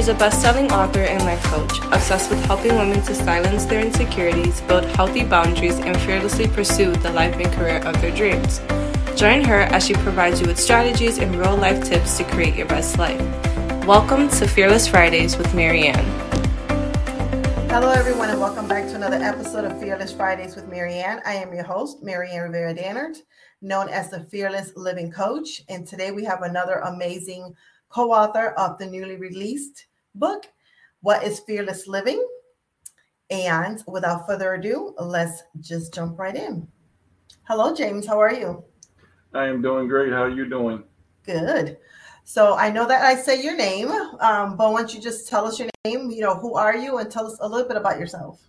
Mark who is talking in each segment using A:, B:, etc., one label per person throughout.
A: She's a best selling author and life coach, obsessed with helping women to silence their insecurities, build healthy boundaries, and fearlessly pursue the life and career of their dreams. Join her as she provides you with strategies and real life tips to create your best life. Welcome to Fearless Fridays with Maryann.
B: Hello, everyone, and welcome back to another episode of Fearless Fridays with Maryann. I am your host, Maryann Rivera Dannert, known as the Fearless Living Coach. And today we have another amazing co author of the newly released book, What is Fearless Living? And without further ado, let's just jump right in. Hello, James. How are you?
C: I am doing great. How are you doing?
B: Good. So I know that I say your name, um, but why don't you just tell us your name? You know, who are you, and tell us a little bit about yourself.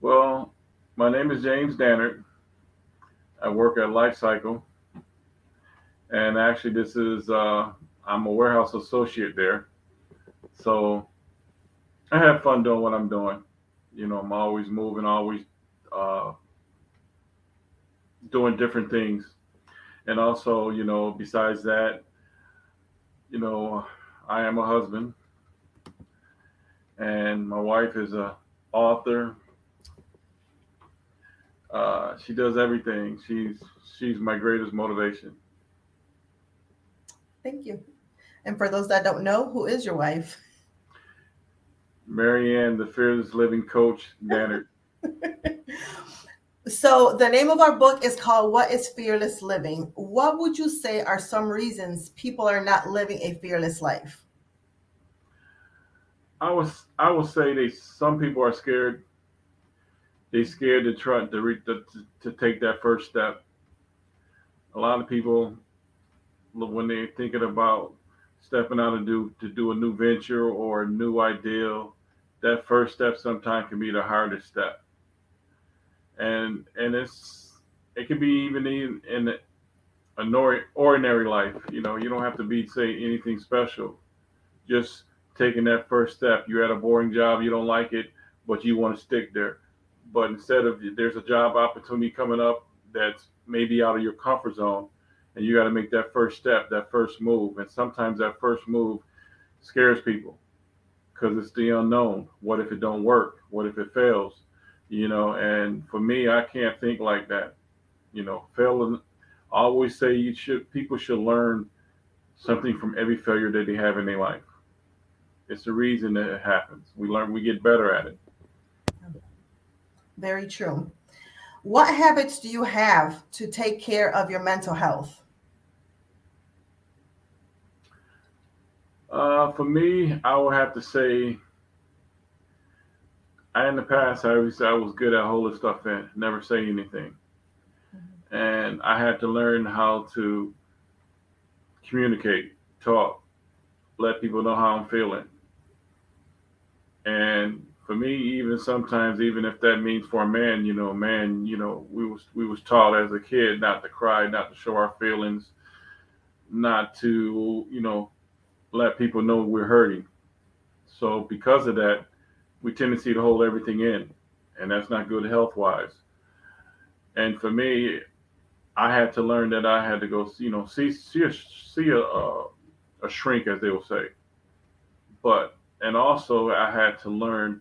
C: Well, my name is James Dannert. I work at Life Cycle, and actually, this is uh, I'm a warehouse associate there. So I have fun doing what I'm doing. You know, I'm always moving, always uh, doing different things. And also, you know, besides that, you know, I am a husband, and my wife is a author. Uh, she does everything. She's she's my greatest motivation.
B: Thank you. And for those that don't know, who is your wife?
C: Maryann, the Fearless Living Coach, Dannert.
B: so the name of our book is called What is Fearless Living? What would you say are some reasons people are not living a fearless life?
C: I was I will say they some people are scared. They scared to try to, re, to to take that first step. A lot of people when they're thinking about stepping out do to do a new venture or a new ideal, that first step sometimes can be the hardest step. And and it's it can be even in, in an ordinary life. You know, you don't have to be say anything special. Just taking that first step. You're at a boring job, you don't like it, but you want to stick there. But instead of there's a job opportunity coming up that's maybe out of your comfort zone, and you got to make that first step, that first move. And sometimes that first move scares people because it's the unknown. What if it don't work? What if it fails? You know, and for me, I can't think like that. You know, failing. I always say you should. People should learn something from every failure that they have in their life. It's the reason that it happens. We learn. We get better at it.
B: Very true. What habits do you have to take care of your mental health?
C: Uh, for me, I would have to say, I, in the past, I always I was good at holding stuff in, never say anything, mm-hmm. and I had to learn how to communicate, talk, let people know how I'm feeling, and for me, even sometimes, even if that means for a man, you know, man, you know, we was we was taught as a kid not to cry, not to show our feelings, not to, you know, let people know we're hurting. So because of that, we tendency to hold everything in, and that's not good health wise. And for me, I had to learn that I had to go, you know, see see a see a, a shrink, as they will say. But and also I had to learn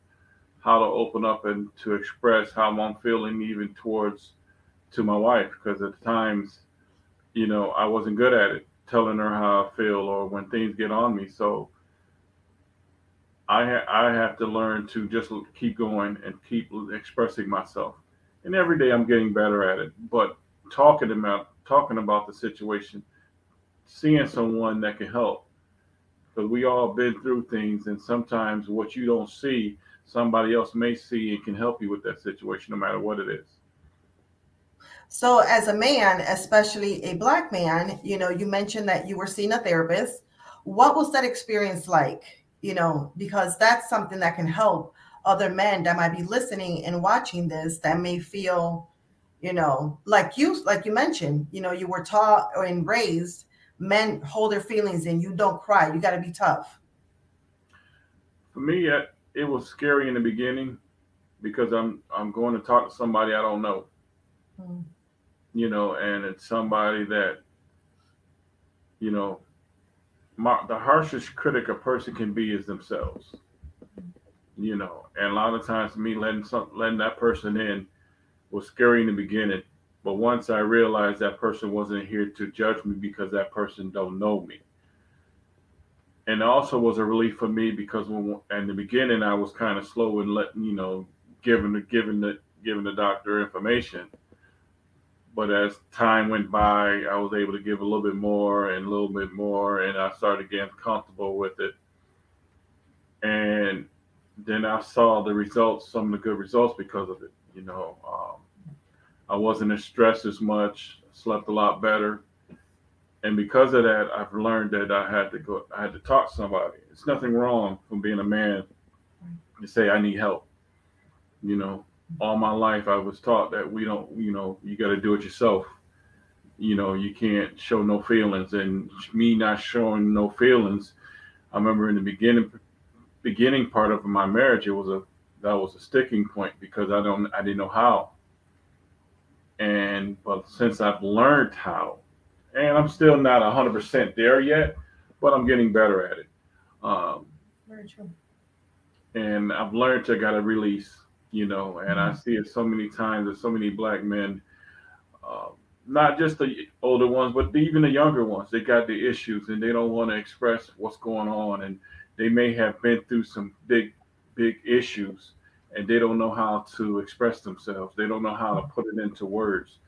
C: how to open up and to express how I'm feeling, even towards to my wife, because at times, you know, I wasn't good at it telling her how I feel or when things get on me. So I ha- I have to learn to just keep going and keep expressing myself. And every day I'm getting better at it. But talking about talking about the situation, seeing someone that can help, because we all been through things, and sometimes what you don't see, somebody else may see and can help you with that situation, no matter what it is.
B: So, as a man, especially a black man, you know, you mentioned that you were seeing a therapist. What was that experience like? You know, because that's something that can help other men that might be listening and watching this that may feel, you know, like you, like you mentioned, you know, you were taught and raised men hold their feelings and you don't cry. You got to be tough.
C: For me, it was scary in the beginning because I'm I'm going to talk to somebody I don't know. Mm you know, and it's somebody that, you know, my, the harshest critic a person can be is themselves. You know, and a lot of times me letting some letting that person in was scary in the beginning, but once I realized that person wasn't here to judge me because that person don't know me, and also was a relief for me because when in the beginning I was kind of slow in letting you know giving the giving the giving the doctor information but as time went by, I was able to give a little bit more and a little bit more, and I started getting comfortable with it. And then I saw the results, some of the good results because of it. You know, um, I wasn't as stressed as much, slept a lot better, and because of that, I've learned that I had to go. I had to talk to somebody. It's nothing wrong from being a man to say I need help. You know, all my life I was taught that we don't, you know, you got to do it yourself. You know, you can't show no feelings, and me not showing no feelings. I remember in the beginning, beginning part of my marriage, it was a that was a sticking point because I don't, I didn't know how. And but since I've learned how, and I'm still not hundred percent there yet, but I'm getting better at it. Um, Very true. And I've learned to gotta release you know, and I mm-hmm. see it so many times that so many black men, uh, not just the older ones, but even the younger ones, they got the issues and they don't want to express what's going on, and they may have been through some big, big issues, and they don't know how to express themselves. They don't know how to put it into words,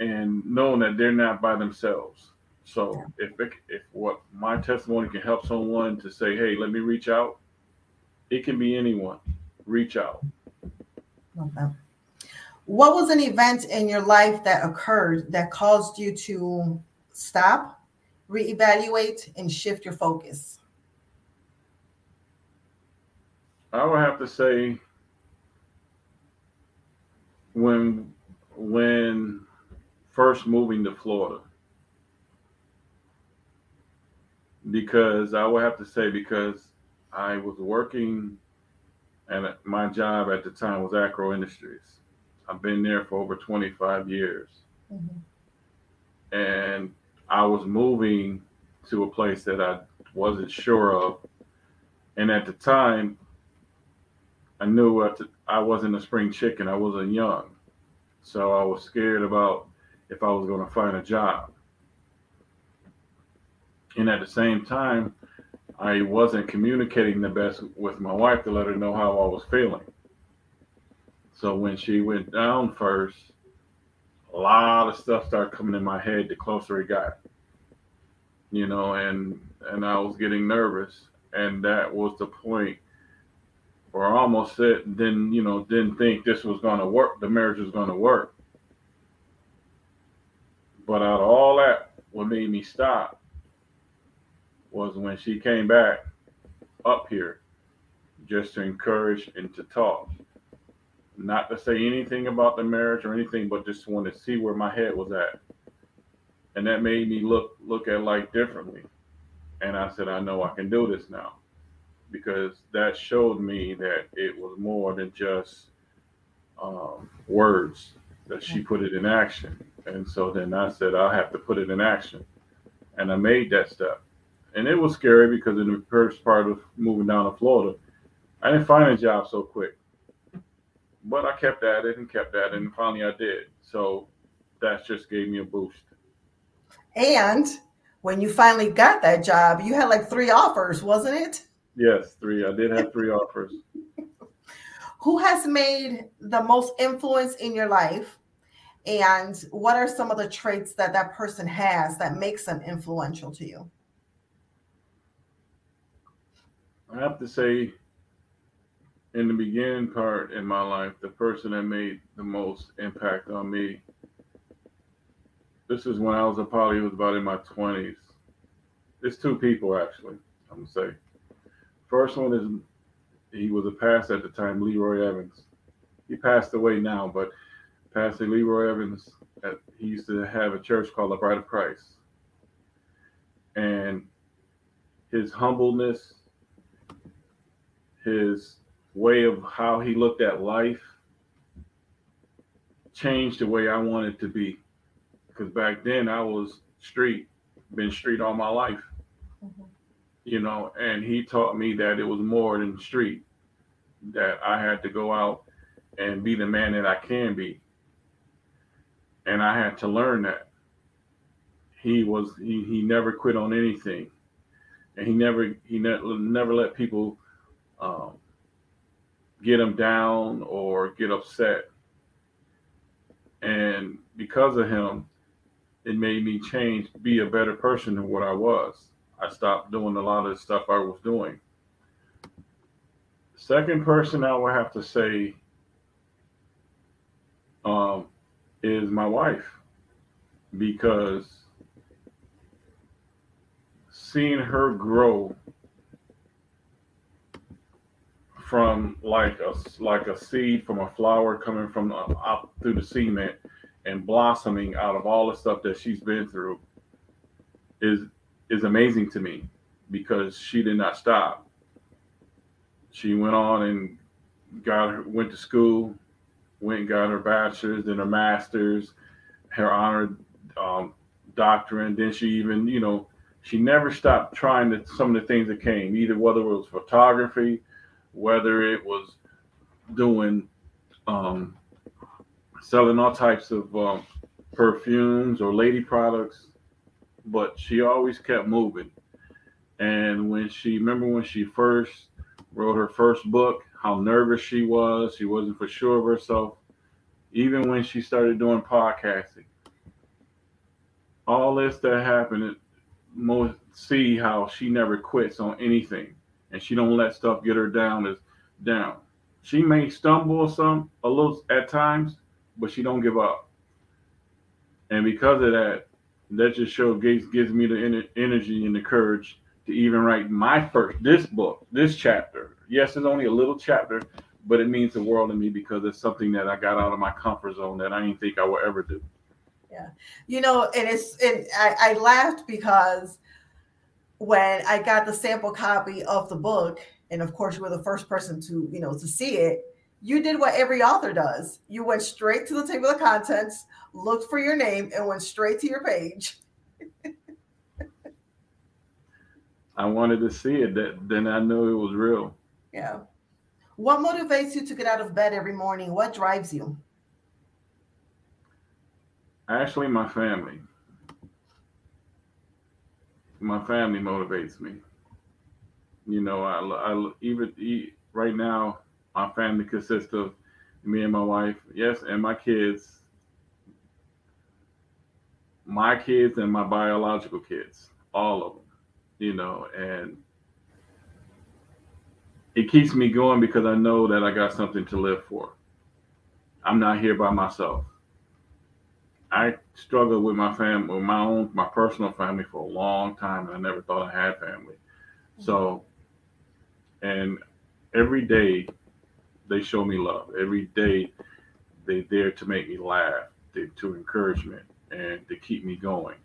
C: and knowing that they're not by themselves. So if it, if what my testimony can help someone to say, hey, let me reach out, it can be anyone. Reach out.
B: That. What was an event in your life that occurred that caused you to stop, reevaluate, and shift your focus?
C: I would have to say when when first moving to Florida. Because I would have to say because I was working and my job at the time was Acro Industries. I've been there for over 25 years. Mm-hmm. And I was moving to a place that I wasn't sure of. And at the time, I knew I wasn't a spring chicken. I wasn't young. So I was scared about if I was going to find a job. And at the same time, I wasn't communicating the best with my wife to let her know how I was feeling. So when she went down first, a lot of stuff started coming in my head the closer it got. You know, and and I was getting nervous. And that was the point where I almost said then, you know, didn't think this was gonna work, the marriage was gonna work. But out of all that, what made me stop was when she came back up here just to encourage and to talk. Not to say anything about the marriage or anything, but just want to see where my head was at. And that made me look look at life differently. And I said, I know I can do this now. Because that showed me that it was more than just um, words, that she put it in action. And so then I said, I have to put it in action. And I made that step and it was scary because in the first part of moving down to Florida, I didn't find a job so quick. But I kept at it and kept at it, and finally I did. So that just gave me a boost.
B: And when you finally got that job, you had like three offers, wasn't it?
C: Yes, three. I did have three offers.
B: Who has made the most influence in your life? And what are some of the traits that that person has that makes them influential to you?
C: I have to say, in the beginning part in my life, the person that made the most impact on me. This is when I was a probably was about in my twenties. It's two people actually. I'm gonna say. First one is he was a pastor at the time, Leroy Evans. He passed away now, but Pastor Leroy Evans, at, he used to have a church called the Bride of Christ, and his humbleness his way of how he looked at life changed the way I wanted to be. Because back then I was street, been street all my life. Mm-hmm. you know, and he taught me that it was more than street, that I had to go out and be the man that I can be. And I had to learn that. He was he, he never quit on anything. And he never he ne- never let people um, get him down or get upset. And because of him, it made me change, be a better person than what I was. I stopped doing a lot of the stuff I was doing. Second person I would have to say um, is my wife because seeing her grow from like a like a seed from a flower coming from up through the cement and blossoming out of all the stuff that she's been through is is amazing to me because she did not stop. She went on and got her, went to school, went and got her bachelor's, then her master's, her honor um, doctorate. Then she even, you know, she never stopped trying to some of the things that came, either whether it was photography, whether it was doing um, selling all types of um, perfumes or lady products, but she always kept moving. And when she remember when she first wrote her first book, how nervous she was, she wasn't for sure of herself. Even when she started doing podcasting, all this that happened, most see how she never quits on anything, and she don't let stuff get her down. Is down. She may stumble some a little at times, but she don't give up. And because of that, that just show gives, gives me the energy and the courage to even write my first this book, this chapter. Yes, it's only a little chapter, but it means the world to me because it's something that I got out of my comfort zone that I didn't think I would ever do.
B: Yeah, you know, and it's and I, I laughed because when I got the sample copy of the book, and of course you were the first person to you know to see it, you did what every author does. You went straight to the table of contents, looked for your name, and went straight to your page.
C: I wanted to see it. That then I knew it was real.
B: Yeah. What motivates you to get out of bed every morning? What drives you?
C: Actually, my family. My family motivates me. You know, I, I even right now my family consists of me and my wife, yes, and my kids, my kids and my biological kids, all of them, you know, and it keeps me going because I know that I got something to live for. I'm not here by myself. I struggled with my family, with my own, my personal family for a long time, and I never thought I had family. Mm-hmm. So, and every day they show me love every day. they're there to make me laugh, they, to encouragement, and to keep me going.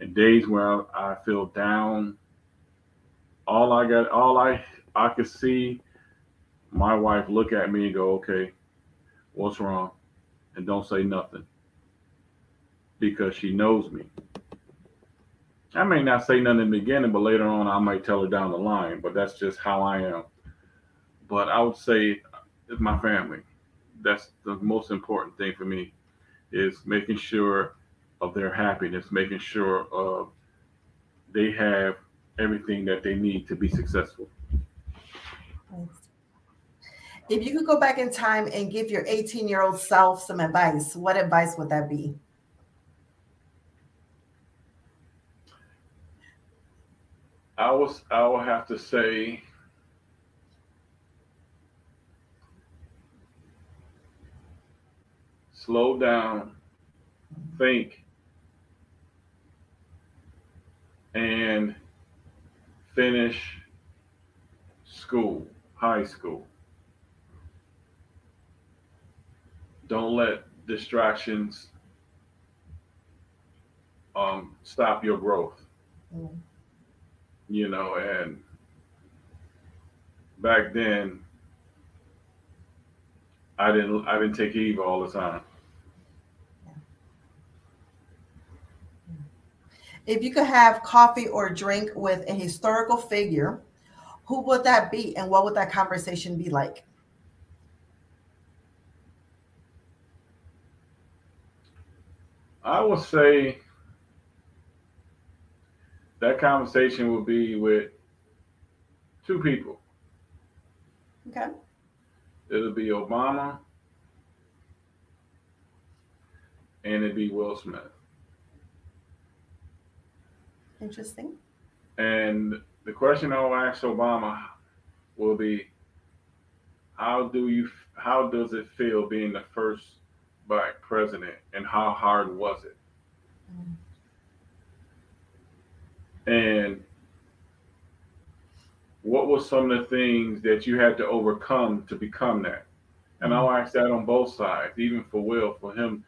C: And days where I feel down, all I got, all I I could see, my wife look at me and go, "Okay, what's wrong?" and don't say nothing because she knows me. I may not say nothing in the beginning, but later on I might tell her down the line. But that's just how I am. But I would say is my family. That's the most important thing for me is making sure of their happiness, making sure of they have everything that they need to be successful.
B: If you could go back in time and give your 18 year old self some advice, what advice would that be?
C: I was I will have to say slow down, think, and finish school, high school. Don't let distractions um, stop your growth. Mm. You know, and back then, I didn't I didn't take Eve all the time.
B: If you could have coffee or drink with a historical figure, who would that be and what would that conversation be like?
C: I would say that conversation will be with two people.
B: Okay.
C: It'll be Obama and it'd be Will Smith.
B: Interesting.
C: And the question I'll ask Obama will be, how do you, how does it feel being the first black president, and how hard was it? Mm. And what were some of the things that you had to overcome to become that? And I'll ask that on both sides, even for Will, for him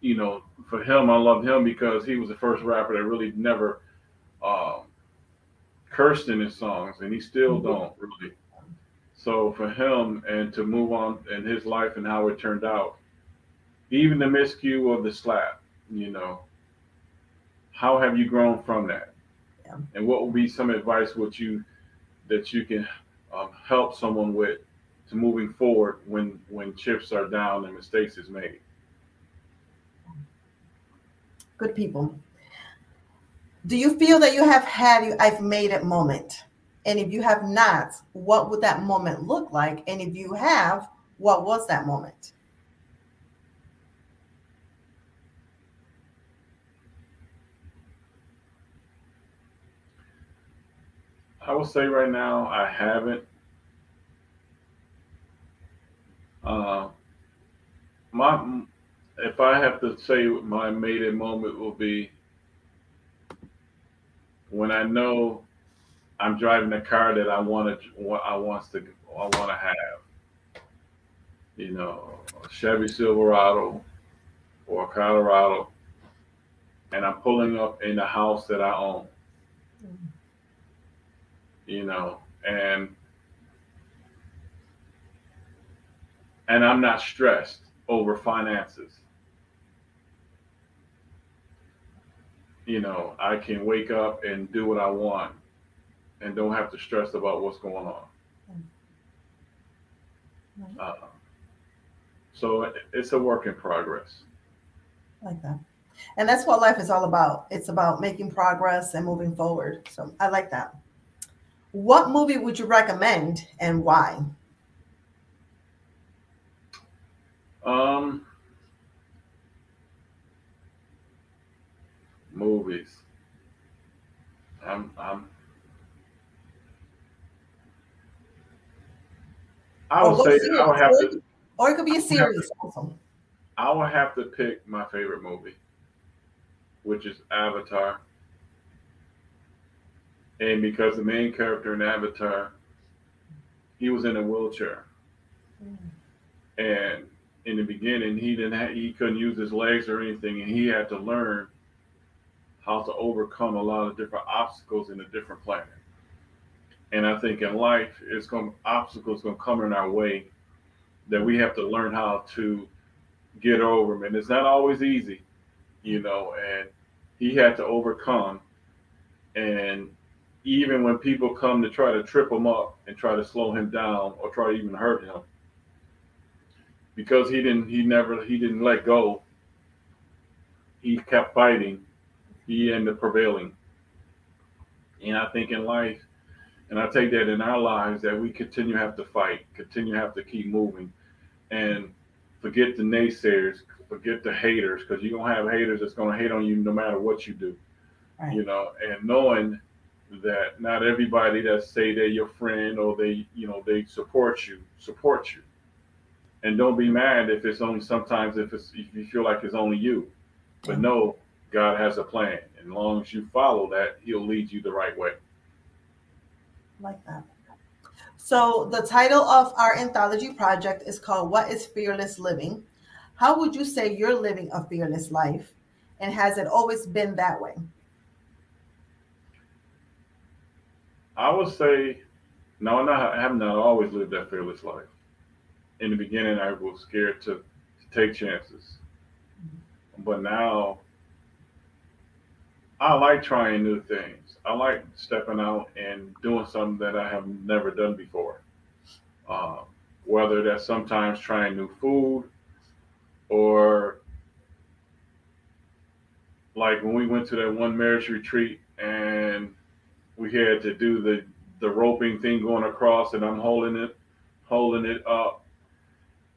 C: you know, for him, I loved him because he was the first rapper that really never um, cursed in his songs, and he still mm-hmm. don't really. So for him and to move on in his life and how it turned out, even the miscue of the slap, you know, how have you grown from that? Yeah. And what would be some advice would you that you can um, help someone with to moving forward when when chips are down and mistakes is made?
B: good people. Do you feel that you have had you I've made it moment? And if you have not, what would that moment look like? And if you have, what was that moment?
C: I will say right now, I haven't. Uh, my if I have to say my maiden moment will be when I know I'm driving a car that I want to I wants to I want to have. You know, Chevy Silverado or Colorado, and I'm pulling up in the house that I own. Mm-hmm. You know, and and I'm not stressed over finances. you know, I can wake up and do what I want and don't have to stress about what's going on. Uh, so it's a work in progress.
B: like that. And that's what life is all about. It's about making progress and moving forward. So I like that. What movie would you recommend and why?
C: Um, movies. I'm, I'm I would say I would have to,
B: or it could be a series also.
C: I would have to pick my favorite movie, which is Avatar. And because the main character in Avatar, he was in a wheelchair. Mm. And in the beginning, he didn't have, he couldn't use his legs or anything, and he had to learn how to overcome a lot of different obstacles in a different planet. And I think in life, it's going obstacles going to come in our way that we have to learn how to get over them. And it's not always easy, you know. And he had to overcome. And even when people come to try to trip him up and try to slow him down or try to even hurt him, because he didn't, he never, he didn't let go. He kept fighting he ended up prevailing. And I think in life, and I take that in our lives, that we continue to have to fight, continue to have to keep moving, and forget the naysayers, forget the haters, because you're gonna have haters that's gonna hate on you no matter what you do. Right. You know, and knowing that not everybody that say they're your friend or they, you know, they support you, support you. And don't be mad if it's only sometimes if it's if you feel like it's only you. But know God has a plan. And as long as you follow that, He'll lead you the right way.
B: Like that. So, the title of our anthology project is called What is Fearless Living? How would you say you're living a fearless life? And has it always been that way?
C: I would say, no, not, I have not always lived that fearless life. In the beginning, I was scared to, to take chances. But now I like trying new things. I like stepping out and doing something that I have never done before. Um, whether that's sometimes trying new food or like when we went to that one marriage retreat and we had to do the the roping thing going across and I'm holding it holding it up.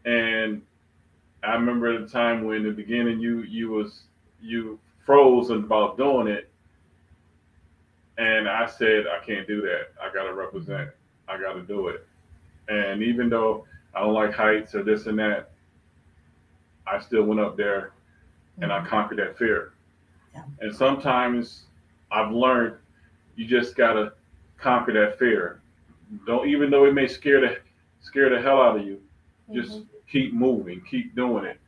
C: And I remember at the time when in the beginning you you was you froze about doing it. And I said I can't do that. I gotta represent. I gotta do it. And even though I don't like heights or this and that I still went up there and I mm-hmm. conquered that fear.
B: Yeah.
C: and sometimes I've learned you just gotta conquer that fear. Don't even though it may scare the scare the hell out of you, just mm-hmm. keep moving, keep doing it,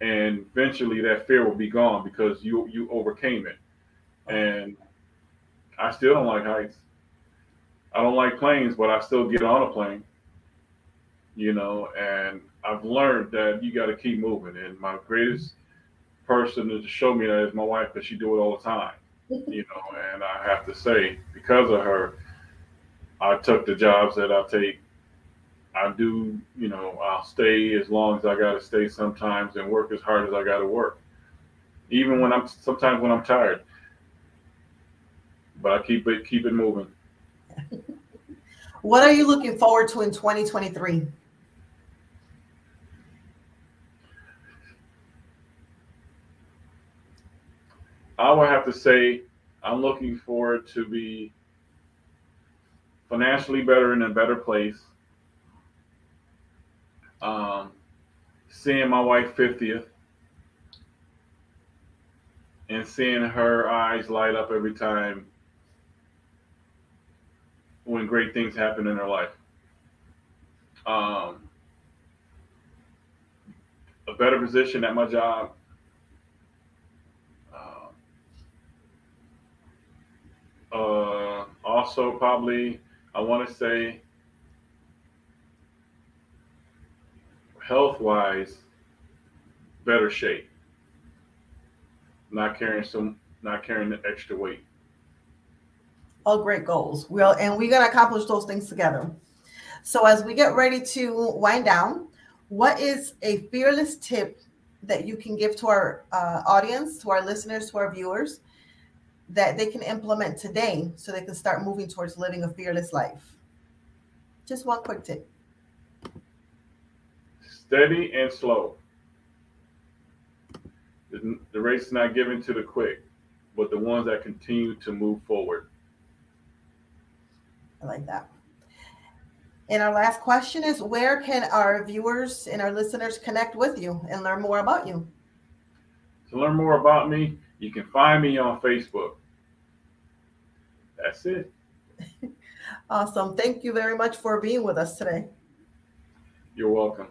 C: and eventually that fear will be gone because you you overcame it. And I still don't like heights. I don't like planes, but I still get on a plane. You know, and I've learned that you got to keep moving. And my greatest person to show me that is my wife, because she do it all the time you know, and I have to say, because of her, I took the jobs that I take. I do, you know, I'll stay as long as I got to stay sometimes and work as hard as I got to work, even when I'm sometimes when I'm tired. But I keep it keep it moving.
B: What are you looking forward to in 2023?
C: I would have to say I'm looking forward to be financially better in a better place. Um, seeing my wife 50th and seeing her eyes light up every time when great things happen in her life. Um, a better position at my job. Um, uh, also, probably, I want to say, health wise, better shape. Not carrying some, not carrying the extra weight.
B: All great goals. Well, and we're to accomplish those things together. So, as we get ready to wind down, what is a fearless tip that you can give to our uh, audience, to our listeners, to our viewers that they can implement today so they can start moving towards living a fearless life? Just one quick tip.
C: Steady and slow. The, the race is not given to the quick, but the ones that continue to move forward.
B: I like that. And our last question is where can our viewers and our listeners connect with you and learn more about you?
C: To learn more about me, you can find me on Facebook. That's it.
B: Awesome. Thank you very much for being with us today.
C: You're welcome.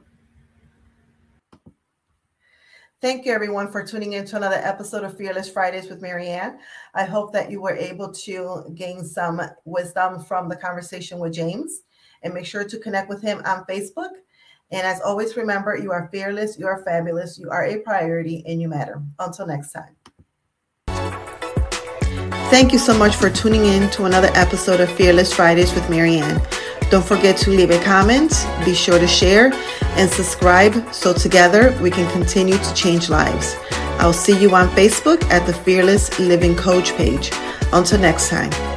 B: Thank you, everyone, for tuning in to another episode of Fearless Fridays with Maryann. I hope that you were able to gain some wisdom from the conversation with James and make sure to connect with him on Facebook. And as always, remember you are fearless, you are fabulous, you are a priority, and you matter. Until next time. Thank you so much for tuning in to another episode of Fearless Fridays with Maryann. Don't forget to leave a comment, be sure to share, and subscribe so together we can continue to change lives. I'll see you on Facebook at the Fearless Living Coach page. Until next time.